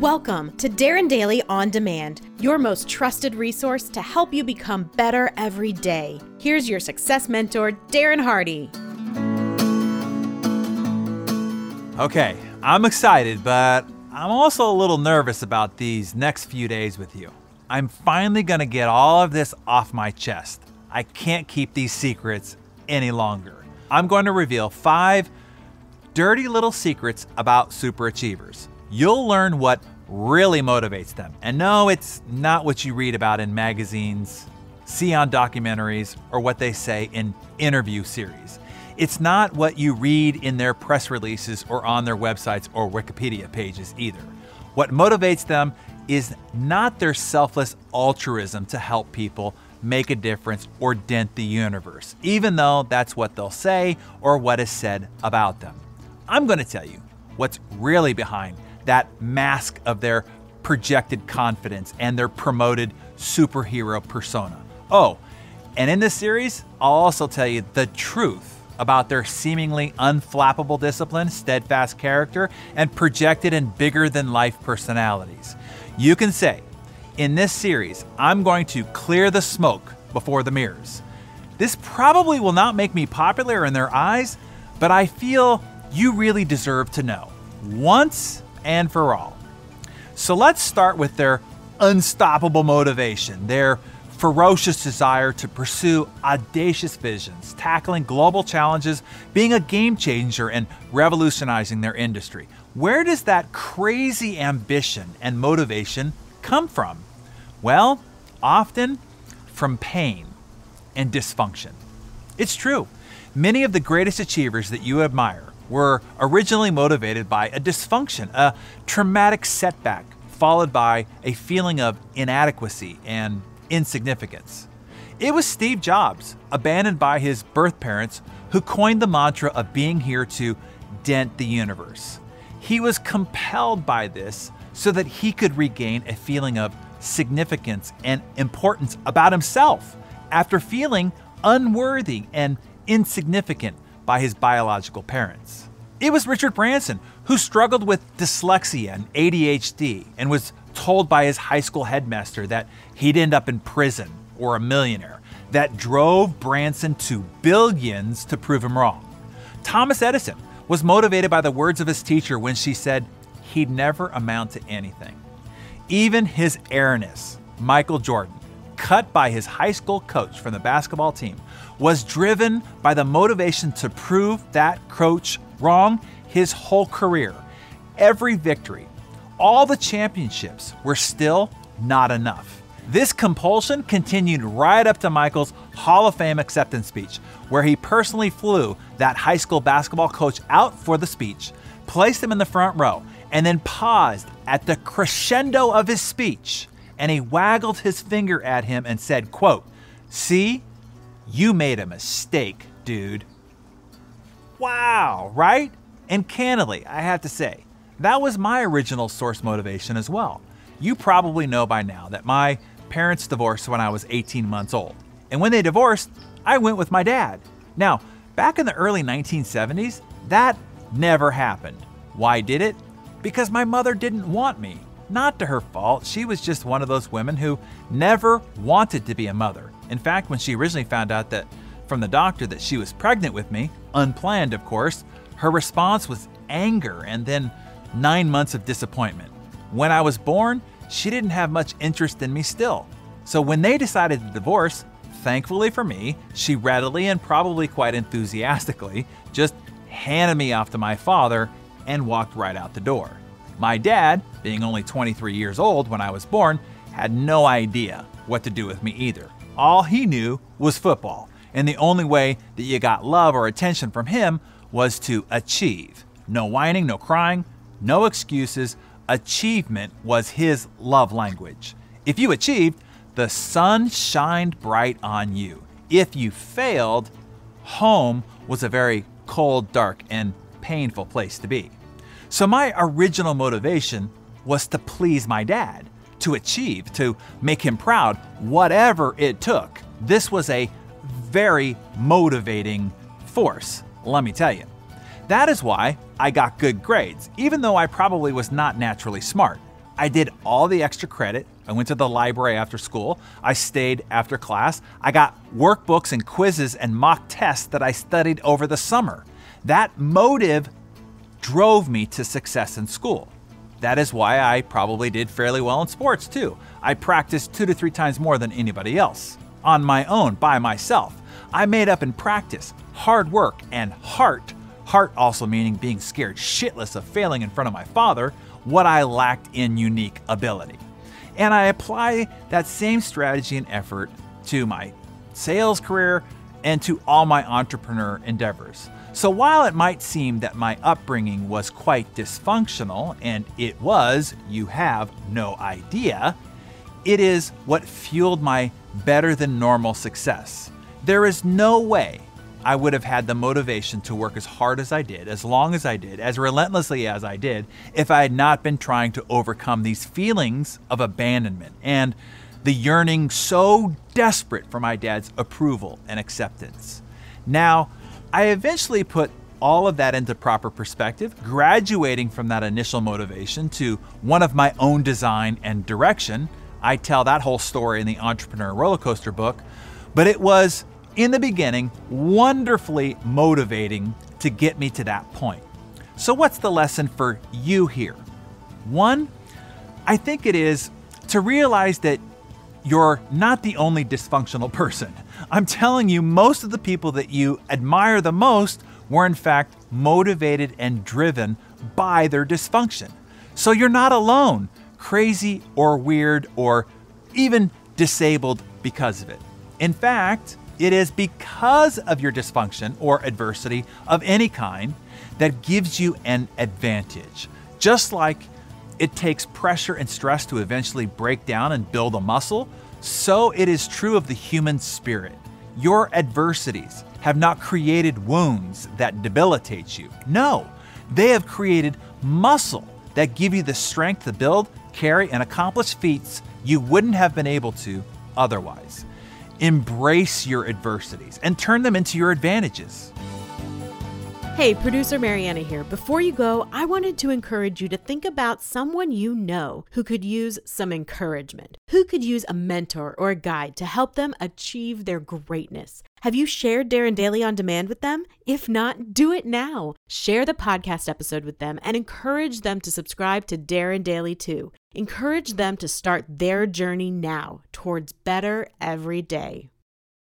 Welcome to Darren Daily On Demand, your most trusted resource to help you become better every day. Here's your success mentor, Darren Hardy. Okay, I'm excited, but I'm also a little nervous about these next few days with you. I'm finally gonna get all of this off my chest. I can't keep these secrets any longer. I'm going to reveal five dirty little secrets about superachievers you'll learn what really motivates them. And no, it's not what you read about in magazines, see on documentaries, or what they say in interview series. It's not what you read in their press releases or on their websites or Wikipedia pages either. What motivates them is not their selfless altruism to help people make a difference or dent the universe, even though that's what they'll say or what is said about them. I'm going to tell you what's really behind that mask of their projected confidence and their promoted superhero persona. Oh, and in this series, I'll also tell you the truth about their seemingly unflappable discipline, steadfast character, and projected and bigger than life personalities. You can say, in this series, I'm going to clear the smoke before the mirrors. This probably will not make me popular in their eyes, but I feel you really deserve to know. Once and for all. So let's start with their unstoppable motivation, their ferocious desire to pursue audacious visions, tackling global challenges, being a game changer, and revolutionizing their industry. Where does that crazy ambition and motivation come from? Well, often from pain and dysfunction. It's true. Many of the greatest achievers that you admire were originally motivated by a dysfunction, a traumatic setback, followed by a feeling of inadequacy and insignificance. It was Steve Jobs, abandoned by his birth parents, who coined the mantra of being here to dent the universe. He was compelled by this so that he could regain a feeling of significance and importance about himself after feeling unworthy and insignificant by his biological parents. It was Richard Branson who struggled with dyslexia and ADHD and was told by his high school headmaster that he'd end up in prison or a millionaire. That drove Branson to billions to prove him wrong. Thomas Edison was motivated by the words of his teacher when she said he'd never amount to anything. Even his airness, Michael Jordan, cut by his high school coach from the basketball team, was driven by the motivation to prove that coach wrong his whole career. Every victory, all the championships were still not enough. This compulsion continued right up to Michael's Hall of Fame acceptance speech, where he personally flew that high school basketball coach out for the speech, placed him in the front row, and then paused at the crescendo of his speech and he waggled his finger at him and said, quote, See, you made a mistake, dude. Wow, right? And candidly, I have to say, that was my original source motivation as well. You probably know by now that my parents divorced when I was 18 months old. And when they divorced, I went with my dad. Now, back in the early 1970s, that never happened. Why did it? Because my mother didn't want me. Not to her fault, she was just one of those women who never wanted to be a mother. In fact, when she originally found out that from the doctor that she was pregnant with me, unplanned of course, her response was anger and then nine months of disappointment. When I was born, she didn't have much interest in me still. So when they decided to divorce, thankfully for me, she readily and probably quite enthusiastically just handed me off to my father and walked right out the door. My dad, being only 23 years old when I was born, had no idea what to do with me either. All he knew was football, and the only way that you got love or attention from him was to achieve. No whining, no crying, no excuses. Achievement was his love language. If you achieved, the sun shined bright on you. If you failed, home was a very cold, dark, and painful place to be. So my original motivation was to please my dad, to achieve, to make him proud, whatever it took. This was a very motivating force, let me tell you. That is why I got good grades, even though I probably was not naturally smart. I did all the extra credit. I went to the library after school. I stayed after class. I got workbooks and quizzes and mock tests that I studied over the summer. That motive drove me to success in school. That is why I probably did fairly well in sports too. I practiced two to three times more than anybody else. On my own, by myself. I made up in practice, hard work, and heart. Heart also meaning being scared shitless of failing in front of my father what I lacked in unique ability. And I apply that same strategy and effort to my sales career and to all my entrepreneur endeavors. So while it might seem that my upbringing was quite dysfunctional, and it was, you have no idea, it is what fueled my better than normal success. There is no way I would have had the motivation to work as hard as I did, as long as I did, as relentlessly as I did, if I had not been trying to overcome these feelings of abandonment and the yearning so desperate for my dad's approval and acceptance. Now, I eventually put all of that into proper perspective, graduating from that initial motivation to one of my own design and direction. I tell that whole story in the Entrepreneur Rollercoaster book, but it was in the beginning wonderfully motivating to get me to that point. So, what's the lesson for you here? One, I think it is to realize that you're not the only dysfunctional person. I'm telling you, most of the people that you admire the most were in fact motivated and driven by their dysfunction. So you're not alone, crazy or weird or even disabled because of it. In fact, it is because of your dysfunction or adversity of any kind that gives you an advantage. Just like it takes pressure and stress to eventually break down and build a muscle, so it is true of the human spirit. Your adversities have not created wounds that debilitate you. No, they have created muscle that give you the strength to build, carry, and accomplish feats you wouldn't have been able to otherwise. Embrace your adversities and turn them into your advantages. Hey, producer Mariana here. Before you go, I wanted to encourage you to think about someone you know who could use some encouragement, who could use a mentor or a guide to help them achieve their greatness. Have you shared Darren Daily on demand with them? If not, do it now. Share the podcast episode with them and encourage them to subscribe to Darren Daily too. Encourage them to start their journey now towards better every day.